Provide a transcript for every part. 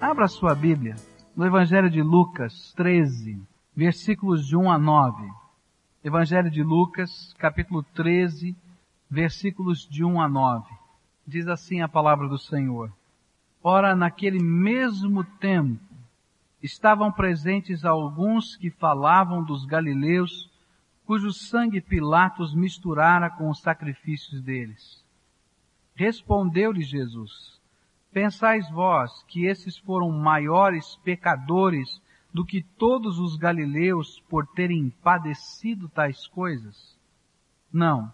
Abra sua Bíblia no Evangelho de Lucas 13, versículos de 1 a 9. Evangelho de Lucas, capítulo 13, versículos de 1 a 9. Diz assim a palavra do Senhor. Ora, naquele mesmo tempo, estavam presentes alguns que falavam dos galileus, cujo sangue Pilatos misturara com os sacrifícios deles. Respondeu-lhe Jesus, Pensais vós que esses foram maiores pecadores do que todos os galileus por terem padecido tais coisas? Não,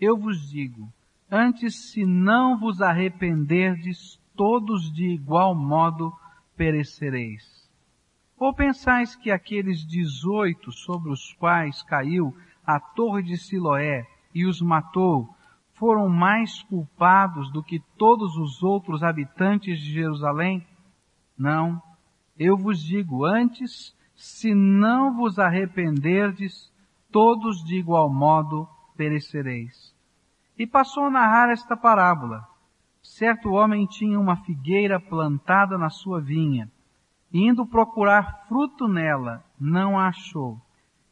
eu vos digo, antes se não vos arrependerdes, todos de igual modo perecereis. Ou pensais que aqueles dezoito sobre os quais caiu a torre de Siloé e os matou, foram mais culpados do que todos os outros habitantes de Jerusalém? Não, eu vos digo antes, se não vos arrependerdes, todos de igual modo perecereis. E passou a narrar esta parábola. Certo homem tinha uma figueira plantada na sua vinha, e indo procurar fruto nela, não a achou.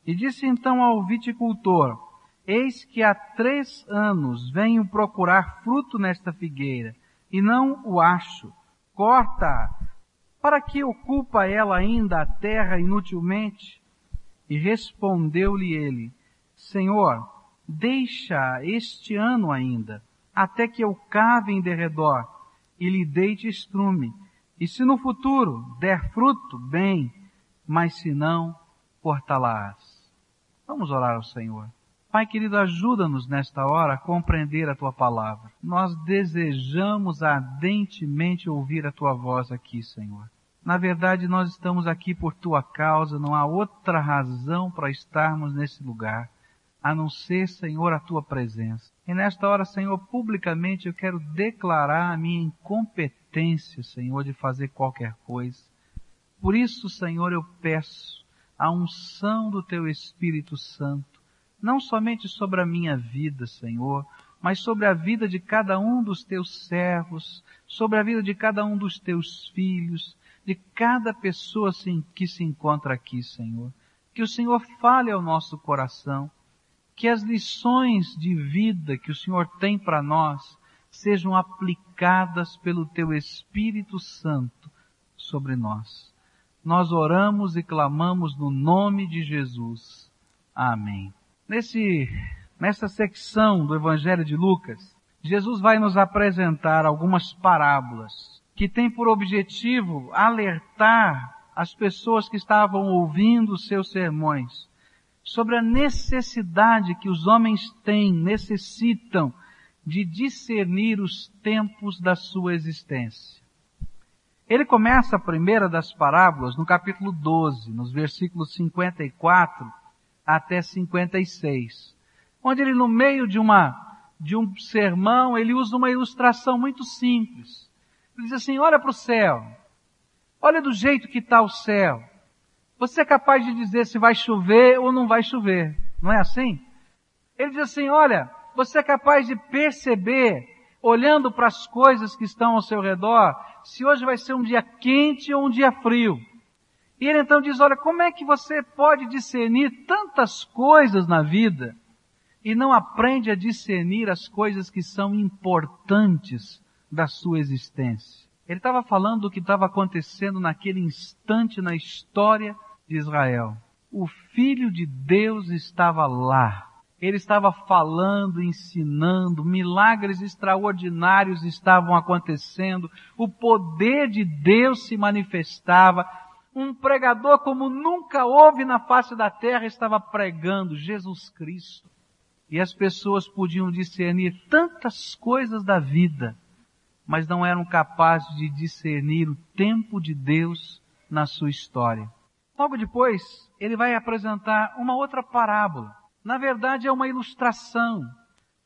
E disse então ao viticultor, Eis que há três anos venho procurar fruto nesta figueira, e não o acho. Corta-a, para que ocupa ela ainda a terra inutilmente? E respondeu-lhe ele, Senhor, deixa este ano ainda, até que eu cave em derredor e lhe deite estrume. E se no futuro der fruto, bem, mas se não, cortá-la-ás. Vamos orar ao Senhor. Pai querido, ajuda-nos nesta hora a compreender a tua palavra. Nós desejamos ardentemente ouvir a tua voz aqui, Senhor. Na verdade, nós estamos aqui por tua causa, não há outra razão para estarmos nesse lugar, a não ser, Senhor, a tua presença. E nesta hora, Senhor, publicamente eu quero declarar a minha incompetência, Senhor, de fazer qualquer coisa. Por isso, Senhor, eu peço a unção do teu Espírito Santo não somente sobre a minha vida, Senhor, mas sobre a vida de cada um dos teus servos, sobre a vida de cada um dos teus filhos, de cada pessoa que se encontra aqui, Senhor. Que o Senhor fale ao nosso coração, que as lições de vida que o Senhor tem para nós sejam aplicadas pelo teu Espírito Santo sobre nós. Nós oramos e clamamos no nome de Jesus. Amém. Nesse, nessa secção do Evangelho de Lucas, Jesus vai nos apresentar algumas parábolas que têm por objetivo alertar as pessoas que estavam ouvindo seus sermões sobre a necessidade que os homens têm, necessitam de discernir os tempos da sua existência. Ele começa a primeira das parábolas no capítulo 12, nos versículos 54 até 56, onde ele no meio de uma de um sermão, ele usa uma ilustração muito simples. Ele diz assim: olha para o céu, olha do jeito que está o céu. Você é capaz de dizer se vai chover ou não vai chover, não é assim? Ele diz assim: olha, você é capaz de perceber, olhando para as coisas que estão ao seu redor, se hoje vai ser um dia quente ou um dia frio. E ele então diz: Olha, como é que você pode discernir tantas coisas na vida e não aprende a discernir as coisas que são importantes da sua existência? Ele estava falando do que estava acontecendo naquele instante na história de Israel. O Filho de Deus estava lá. Ele estava falando, ensinando, milagres extraordinários estavam acontecendo, o poder de Deus se manifestava, um pregador como nunca houve na face da terra estava pregando Jesus Cristo. E as pessoas podiam discernir tantas coisas da vida, mas não eram capazes de discernir o tempo de Deus na sua história. Logo depois, ele vai apresentar uma outra parábola. Na verdade, é uma ilustração,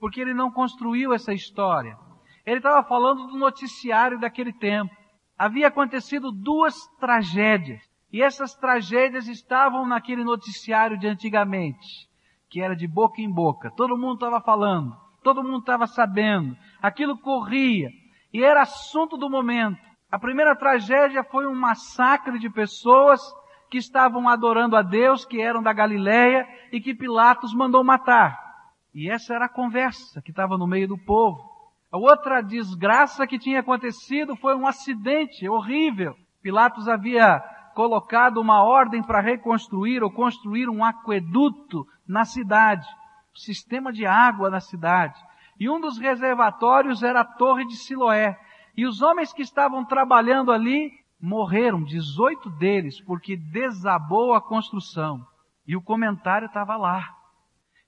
porque ele não construiu essa história. Ele estava falando do noticiário daquele tempo havia acontecido duas tragédias. E essas tragédias estavam naquele noticiário de antigamente, que era de boca em boca. Todo mundo estava falando, todo mundo estava sabendo, aquilo corria e era assunto do momento. A primeira tragédia foi um massacre de pessoas que estavam adorando a Deus, que eram da Galileia e que Pilatos mandou matar. E essa era a conversa que estava no meio do povo. A outra desgraça que tinha acontecido foi um acidente horrível. Pilatos havia colocado uma ordem para reconstruir ou construir um aqueduto na cidade, um sistema de água na cidade. E um dos reservatórios era a Torre de Siloé. E os homens que estavam trabalhando ali morreram, 18 deles, porque desabou a construção. E o comentário estava lá.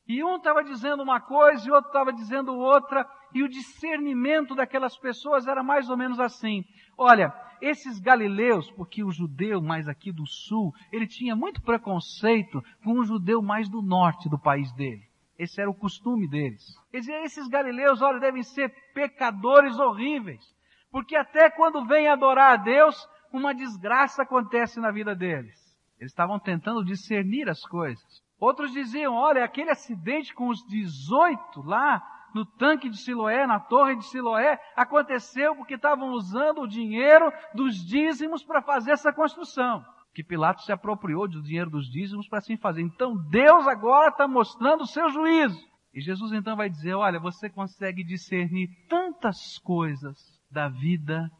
E um estava dizendo uma coisa e outro estava dizendo outra, e o discernimento daquelas pessoas era mais ou menos assim. Olha, esses galileus, porque o judeu mais aqui do sul, ele tinha muito preconceito com o judeu mais do norte do país dele. Esse era o costume deles. Esses galileus, olha, devem ser pecadores horríveis. Porque até quando vêm adorar a Deus, uma desgraça acontece na vida deles. Eles estavam tentando discernir as coisas. Outros diziam, olha, aquele acidente com os 18 lá no tanque de Siloé, na torre de Siloé, aconteceu porque estavam usando o dinheiro dos dízimos para fazer essa construção. Que Pilatos se apropriou do dinheiro dos dízimos para assim fazer. Então Deus agora está mostrando o seu juízo. E Jesus então vai dizer, olha, você consegue discernir tantas coisas da vida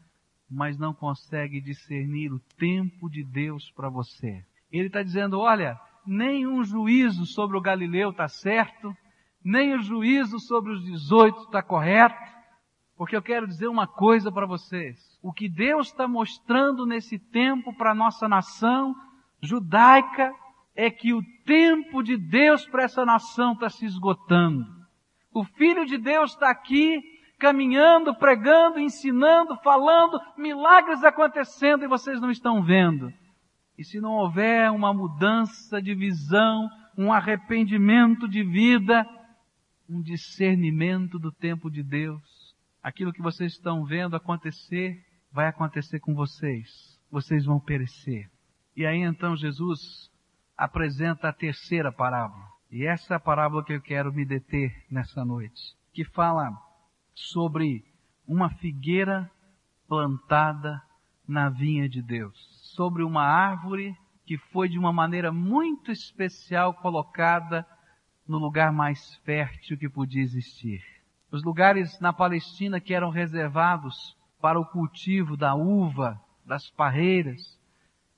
mas não consegue discernir o tempo de Deus para você. Ele está dizendo, olha, nenhum juízo sobre o Galileu está certo, nem o juízo sobre os 18 está correto, porque eu quero dizer uma coisa para vocês. O que Deus está mostrando nesse tempo para a nossa nação judaica é que o tempo de Deus para essa nação está se esgotando. O Filho de Deus está aqui caminhando, pregando, ensinando, falando, milagres acontecendo e vocês não estão vendo. E se não houver uma mudança de visão, um arrependimento de vida, um discernimento do tempo de Deus, aquilo que vocês estão vendo acontecer, vai acontecer com vocês. Vocês vão perecer. E aí então Jesus apresenta a terceira parábola. E essa é a parábola que eu quero me deter nessa noite, que fala sobre uma figueira plantada na vinha de Deus, sobre uma árvore que foi de uma maneira muito especial colocada no lugar mais fértil que podia existir. Os lugares na Palestina que eram reservados para o cultivo da uva, das parreiras,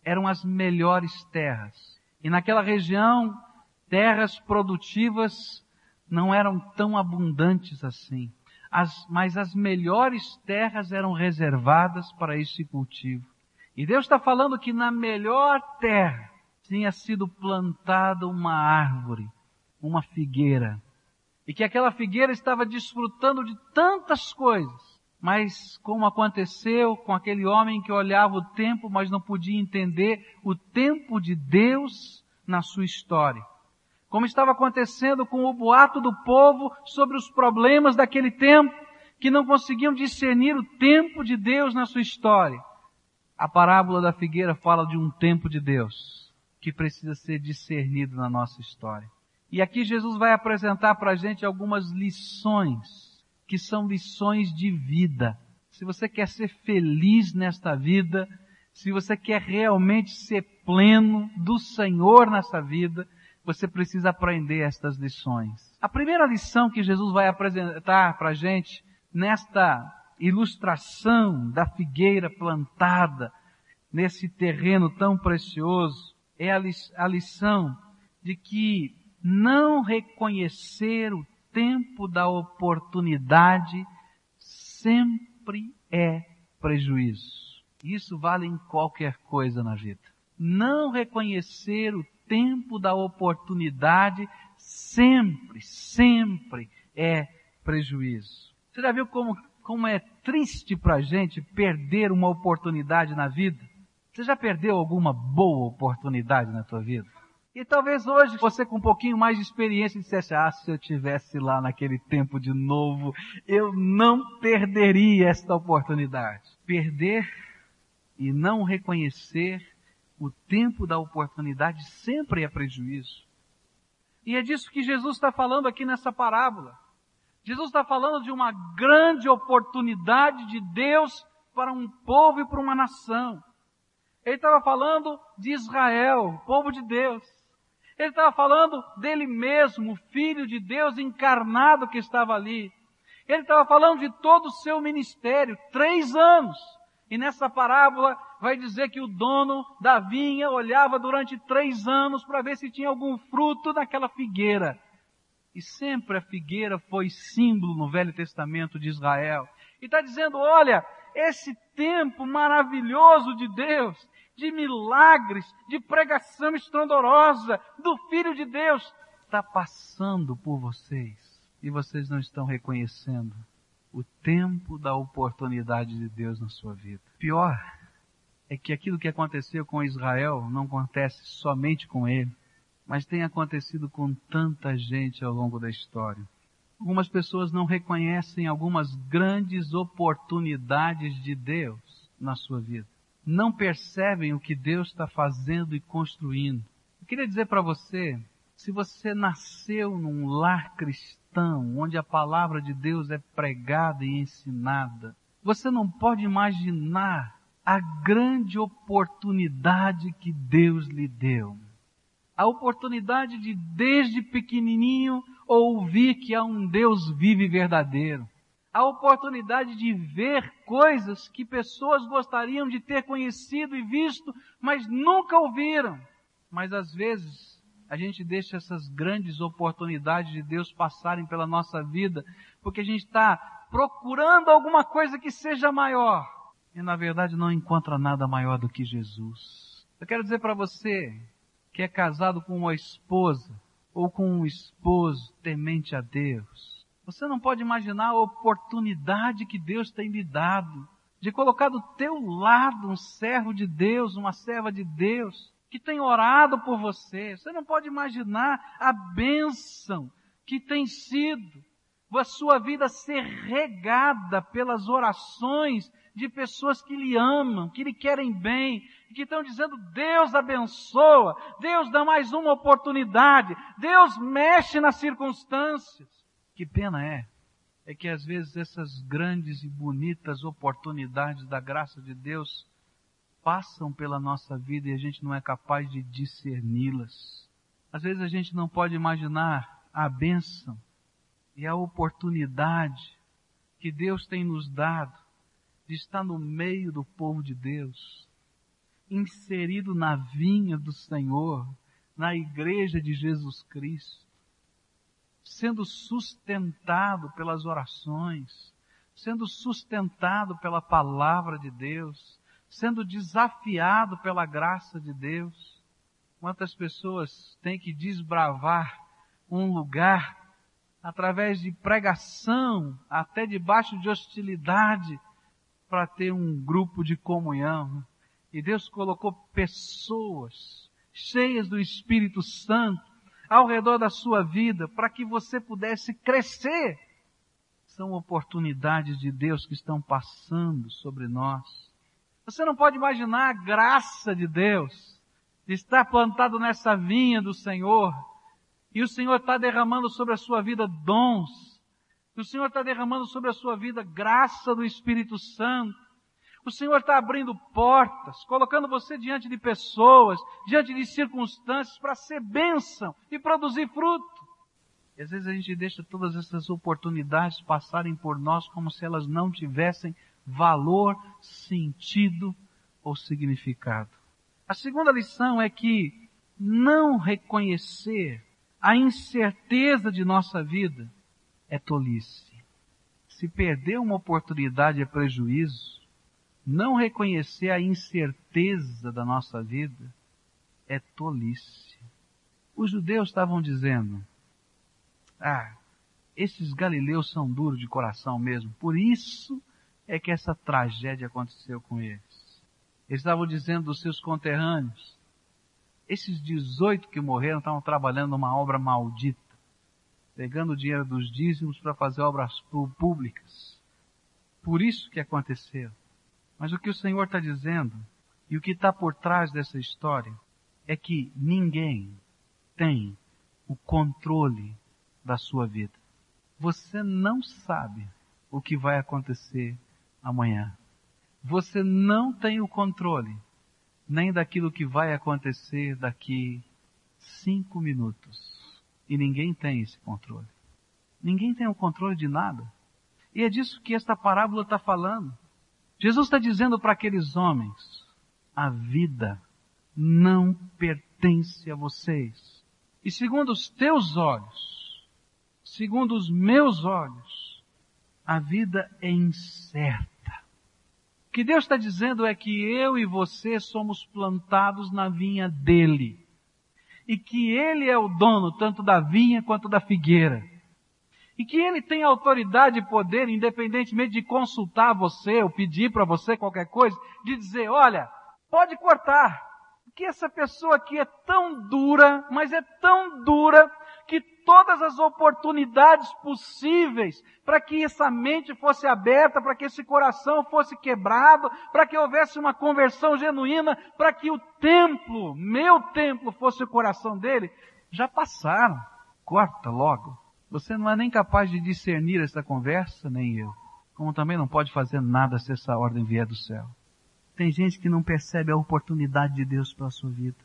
eram as melhores terras. E naquela região, terras produtivas não eram tão abundantes assim as, mas as melhores terras eram reservadas para esse cultivo. E Deus está falando que na melhor terra tinha sido plantada uma árvore, uma figueira. E que aquela figueira estava desfrutando de tantas coisas. Mas como aconteceu com aquele homem que olhava o tempo, mas não podia entender o tempo de Deus na sua história como estava acontecendo com o boato do povo sobre os problemas daquele tempo, que não conseguiam discernir o tempo de Deus na sua história. A parábola da figueira fala de um tempo de Deus que precisa ser discernido na nossa história. E aqui Jesus vai apresentar para a gente algumas lições, que são lições de vida. Se você quer ser feliz nesta vida, se você quer realmente ser pleno do Senhor nessa vida, você precisa aprender estas lições. A primeira lição que Jesus vai apresentar para a gente nesta ilustração da figueira plantada nesse terreno tão precioso é a, li a lição de que não reconhecer o tempo da oportunidade sempre é prejuízo. Isso vale em qualquer coisa na vida. Não reconhecer o tempo da oportunidade sempre, sempre é prejuízo. Você já viu como, como é triste para a gente perder uma oportunidade na vida? Você já perdeu alguma boa oportunidade na tua vida? E talvez hoje você com um pouquinho mais de experiência dissesse, ah, se eu tivesse lá naquele tempo de novo, eu não perderia esta oportunidade. Perder e não reconhecer o tempo da oportunidade sempre é prejuízo. E é disso que Jesus está falando aqui nessa parábola. Jesus está falando de uma grande oportunidade de Deus para um povo e para uma nação. Ele estava falando de Israel, povo de Deus. Ele estava falando dele mesmo, Filho de Deus encarnado que estava ali. Ele estava falando de todo o seu ministério, três anos. E nessa parábola vai dizer que o dono da vinha olhava durante três anos para ver se tinha algum fruto naquela figueira. E sempre a figueira foi símbolo no Velho Testamento de Israel. E está dizendo, olha, esse tempo maravilhoso de Deus, de milagres, de pregação estrondorosa do Filho de Deus, está passando por vocês. E vocês não estão reconhecendo o tempo da oportunidade de Deus na sua vida. Pior é que aquilo que aconteceu com Israel não acontece somente com ele, mas tem acontecido com tanta gente ao longo da história. Algumas pessoas não reconhecem algumas grandes oportunidades de Deus na sua vida. Não percebem o que Deus está fazendo e construindo. Eu queria dizer para você, se você nasceu num lar cristão, onde a palavra de Deus é pregada e ensinada, você não pode imaginar a grande oportunidade que Deus lhe deu. A oportunidade de, desde pequenininho, ouvir que há um Deus vivo e verdadeiro. A oportunidade de ver coisas que pessoas gostariam de ter conhecido e visto, mas nunca ouviram. Mas às vezes a gente deixa essas grandes oportunidades de Deus passarem pela nossa vida, porque a gente está procurando alguma coisa que seja maior. E na verdade não encontra nada maior do que Jesus. Eu quero dizer para você que é casado com uma esposa ou com um esposo temente a Deus. Você não pode imaginar a oportunidade que Deus tem lhe dado de colocar do teu lado um servo de Deus, uma serva de Deus, que tem orado por você. Você não pode imaginar a bênção que tem sido a sua vida ser regada pelas orações de pessoas que lhe amam, que lhe querem bem, que estão dizendo, Deus abençoa, Deus dá mais uma oportunidade, Deus mexe nas circunstâncias. Que pena é, é que às vezes essas grandes e bonitas oportunidades da graça de Deus passam pela nossa vida e a gente não é capaz de discerni-las. Às vezes a gente não pode imaginar a bênção e a oportunidade que Deus tem nos dado de estar no meio do povo de Deus, inserido na vinha do Senhor, na igreja de Jesus Cristo, sendo sustentado pelas orações, sendo sustentado pela palavra de Deus, sendo desafiado pela graça de Deus. Quantas pessoas têm que desbravar um lugar através de pregação, até debaixo de hostilidade, para ter um grupo de comunhão. E Deus colocou pessoas cheias do Espírito Santo ao redor da sua vida para que você pudesse crescer. São oportunidades de Deus que estão passando sobre nós você não pode imaginar a graça de Deus de estar plantado nessa vinha do Senhor e o Senhor está derramando sobre a sua vida dons, o Senhor está derramando sobre a sua vida graça do Espírito Santo. O Senhor está abrindo portas, colocando você diante de pessoas, diante de circunstâncias para ser bênção e produzir fruto. E às vezes a gente deixa todas essas oportunidades passarem por nós como se elas não tivessem valor, sentido ou significado. A segunda lição é que não reconhecer a incerteza de nossa vida é tolice. Se perder uma oportunidade é prejuízo. Não reconhecer a incerteza da nossa vida é tolice. Os judeus estavam dizendo, ah, esses galileus são duros de coração mesmo, por isso é que essa tragédia aconteceu com eles. Eles estavam dizendo dos seus conterrâneos, esses 18 que morreram estavam trabalhando numa obra maldita, pegando o dinheiro dos dízimos para fazer obras públicas. Por isso que aconteceu. Mas o que o Senhor está dizendo, e o que está por trás dessa história, é que ninguém tem o controle da sua vida. Você não sabe o que vai acontecer amanhã. Você não tem o controle nem daquilo que vai acontecer daqui cinco minutos. E ninguém tem esse controle. Ninguém tem o controle de nada. E é disso que esta parábola está falando. Jesus está dizendo para aqueles homens: a vida não pertence a vocês. E segundo os teus olhos, segundo os meus olhos, a vida é incerta. O que Deus está dizendo é que eu e você somos plantados na vinha dele. E que ele é o dono tanto da vinha quanto da figueira. E que ele tem autoridade e poder, independentemente de consultar você ou pedir para você qualquer coisa, de dizer, olha, pode cortar. Porque essa pessoa aqui é tão dura, mas é tão dura que todas as oportunidades possíveis para que essa mente fosse aberta, para que esse coração fosse quebrado, para que houvesse uma conversão genuína, para que o templo, meu templo, fosse o coração dele, já passaram. Corta logo. Você não é nem capaz de discernir essa conversa, nem eu. Como também não pode fazer nada se essa ordem vier do céu. Tem gente que não percebe a oportunidade de Deus para a sua vida.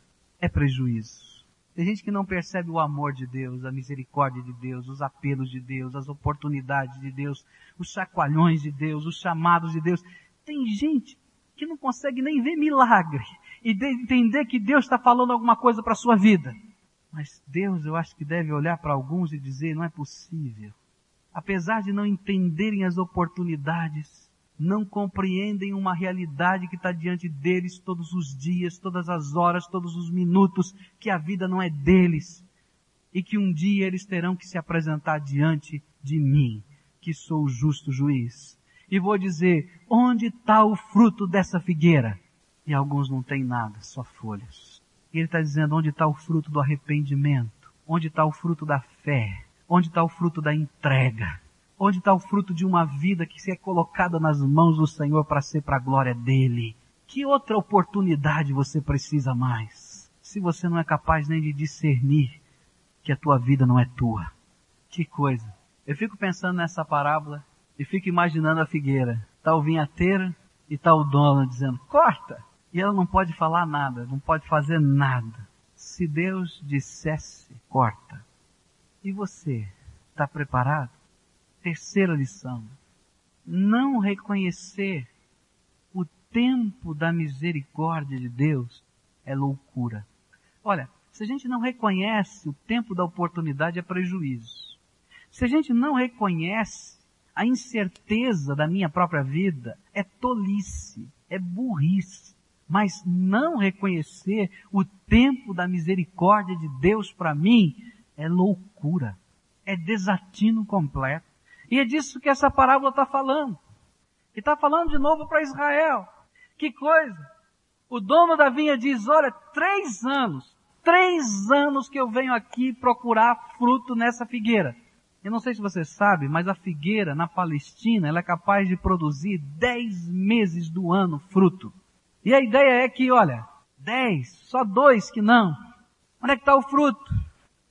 É prejuízo. Tem gente que não percebe o amor de Deus, a misericórdia de Deus, os apelos de Deus, as oportunidades de Deus, os chacoalhões de Deus, os chamados de Deus. Tem gente que não consegue nem ver milagre e entender que Deus está falando alguma coisa para a sua vida. Mas Deus, eu acho que deve olhar para alguns e dizer, não é possível. Apesar de não entenderem as oportunidades, não compreendem uma realidade que está diante deles todos os dias, todas as horas, todos os minutos, que a vida não é deles. E que um dia eles terão que se apresentar diante de mim, que sou o justo juiz. E vou dizer, onde está o fruto dessa figueira? E alguns não têm nada, só folhas. Ele está dizendo, onde está o fruto do arrependimento? Onde está o fruto da fé? Onde está o fruto da entrega? Onde está o fruto de uma vida que se é colocada nas mãos do Senhor para ser para a glória dele? Que outra oportunidade você precisa mais? Se você não é capaz nem de discernir que a tua vida não é tua. Que coisa. Eu fico pensando nessa parábola e fico imaginando a figueira. Está o vinhateiro e está o dono dizendo, corta! E ela não pode falar nada, não pode fazer nada. Se Deus dissesse, corta. E você, está preparado? terceira lição. Não reconhecer o tempo da misericórdia de Deus é loucura. Olha, se a gente não reconhece o tempo da oportunidade é prejuízo. Se a gente não reconhece a incerteza da minha própria vida, é tolice, é burrice. Mas não reconhecer o tempo da misericórdia de Deus para mim é loucura, é desatino completo. E é disso que essa parábola está falando. E está falando de novo para Israel. Que coisa! O dono da vinha diz, olha, três anos, três anos que eu venho aqui procurar fruto nessa figueira. Eu não sei se você sabe, mas a figueira na Palestina, ela é capaz de produzir dez meses do ano fruto. E a ideia é que, olha, dez, só dois que não. Onde é que está o fruto?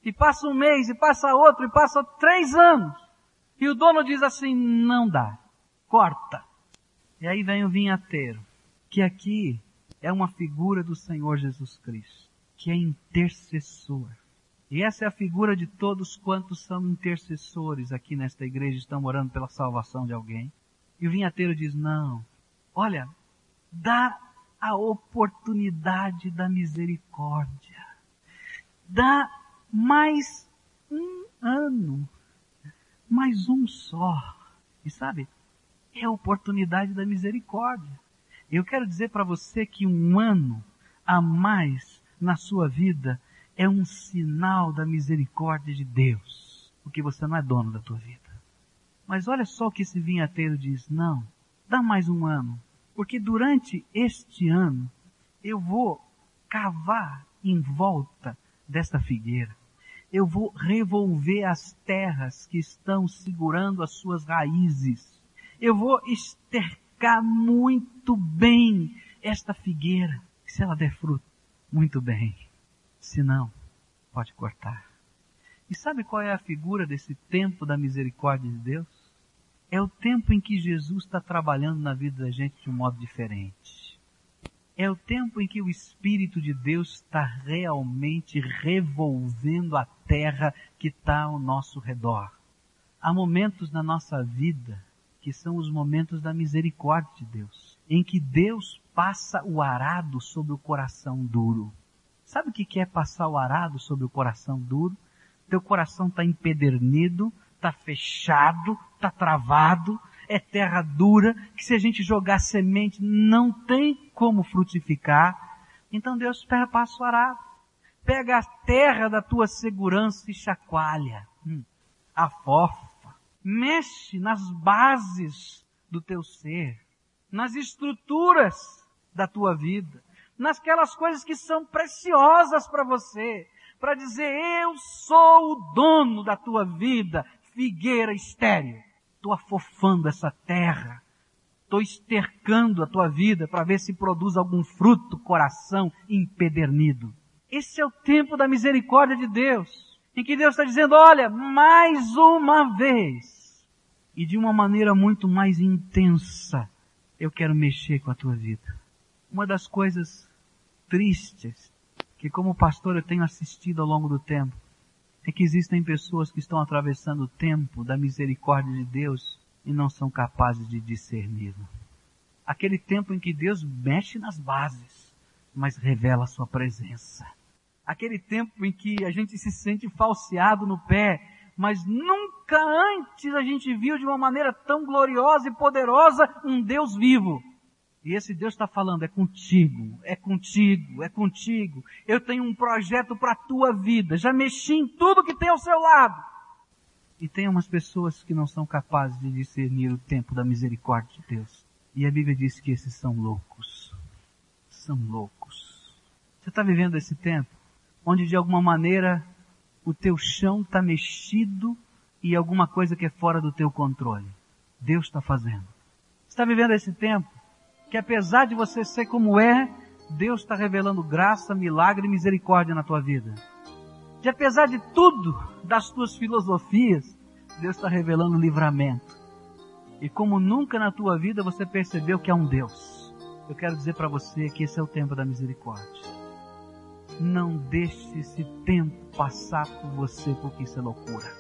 E passa um mês, e passa outro, e passa três anos. E o dono diz assim, não dá, corta. E aí vem o vinhateiro, que aqui é uma figura do Senhor Jesus Cristo, que é intercessor. E essa é a figura de todos quantos são intercessores aqui nesta igreja, estão orando pela salvação de alguém. E o vinhateiro diz, não, olha, dá a oportunidade da misericórdia. Dá mais um ano mais um só. E sabe, é a oportunidade da misericórdia. Eu quero dizer para você que um ano a mais na sua vida é um sinal da misericórdia de Deus, porque você não é dono da tua vida. Mas olha só o que esse vinhateiro diz: não, dá mais um ano, porque durante este ano eu vou cavar em volta desta figueira eu vou revolver as terras que estão segurando as suas raízes. Eu vou estercar muito bem esta figueira. Se ela der fruto, muito bem. Se não, pode cortar. E sabe qual é a figura desse tempo da misericórdia de Deus? É o tempo em que Jesus está trabalhando na vida da gente de um modo diferente. É o tempo em que o Espírito de Deus está realmente revolvendo a terra que está ao nosso redor. Há momentos na nossa vida que são os momentos da misericórdia de Deus, em que Deus passa o arado sobre o coração duro. Sabe o que é passar o arado sobre o coração duro? Teu coração está empedernido, está fechado, está travado, é terra dura, que se a gente jogar semente não tem como frutificar. Então Deus passa o arado. Pega a terra da tua segurança e chacoalha. Hum, afofa. Mexe nas bases do teu ser, nas estruturas da tua vida, nasquelas coisas que são preciosas para você, para dizer eu sou o dono da tua vida, figueira estéril. Estou afofando essa terra. Estou estercando a tua vida para ver se produz algum fruto, coração empedernido. Esse é o tempo da misericórdia de Deus, em que Deus está dizendo, olha, mais uma vez, e de uma maneira muito mais intensa, eu quero mexer com a tua vida. Uma das coisas tristes que como pastor eu tenho assistido ao longo do tempo é que existem pessoas que estão atravessando o tempo da misericórdia de Deus e não são capazes de discerni-lo. Aquele tempo em que Deus mexe nas bases, mas revela a sua presença. Aquele tempo em que a gente se sente falseado no pé, mas nunca antes a gente viu de uma maneira tão gloriosa e poderosa um Deus vivo. E esse Deus está falando, é contigo, é contigo, é contigo. Eu tenho um projeto para a tua vida. Já mexi em tudo que tem ao seu lado. E tem umas pessoas que não são capazes de discernir o tempo da misericórdia de Deus. E a Bíblia diz que esses são loucos. São loucos. Você está vivendo esse tempo onde de alguma maneira o teu chão está mexido e alguma coisa que é fora do teu controle. Deus está fazendo. Você está vivendo esse tempo que apesar de você ser como é, Deus está revelando graça, milagre e misericórdia na tua vida. De apesar de tudo, das tuas filosofias, Deus está revelando livramento. E como nunca na tua vida você percebeu que é um Deus, eu quero dizer para você que esse é o tempo da misericórdia. Não deixe esse tempo passar por você, porque isso é loucura.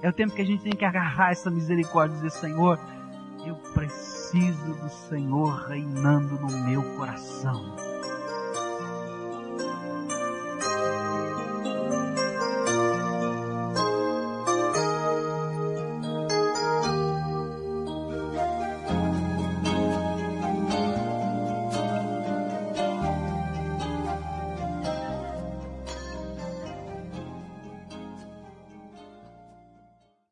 É o tempo que a gente tem que agarrar essa misericórdia e dizer, Senhor, eu preciso do Senhor reinando no meu coração.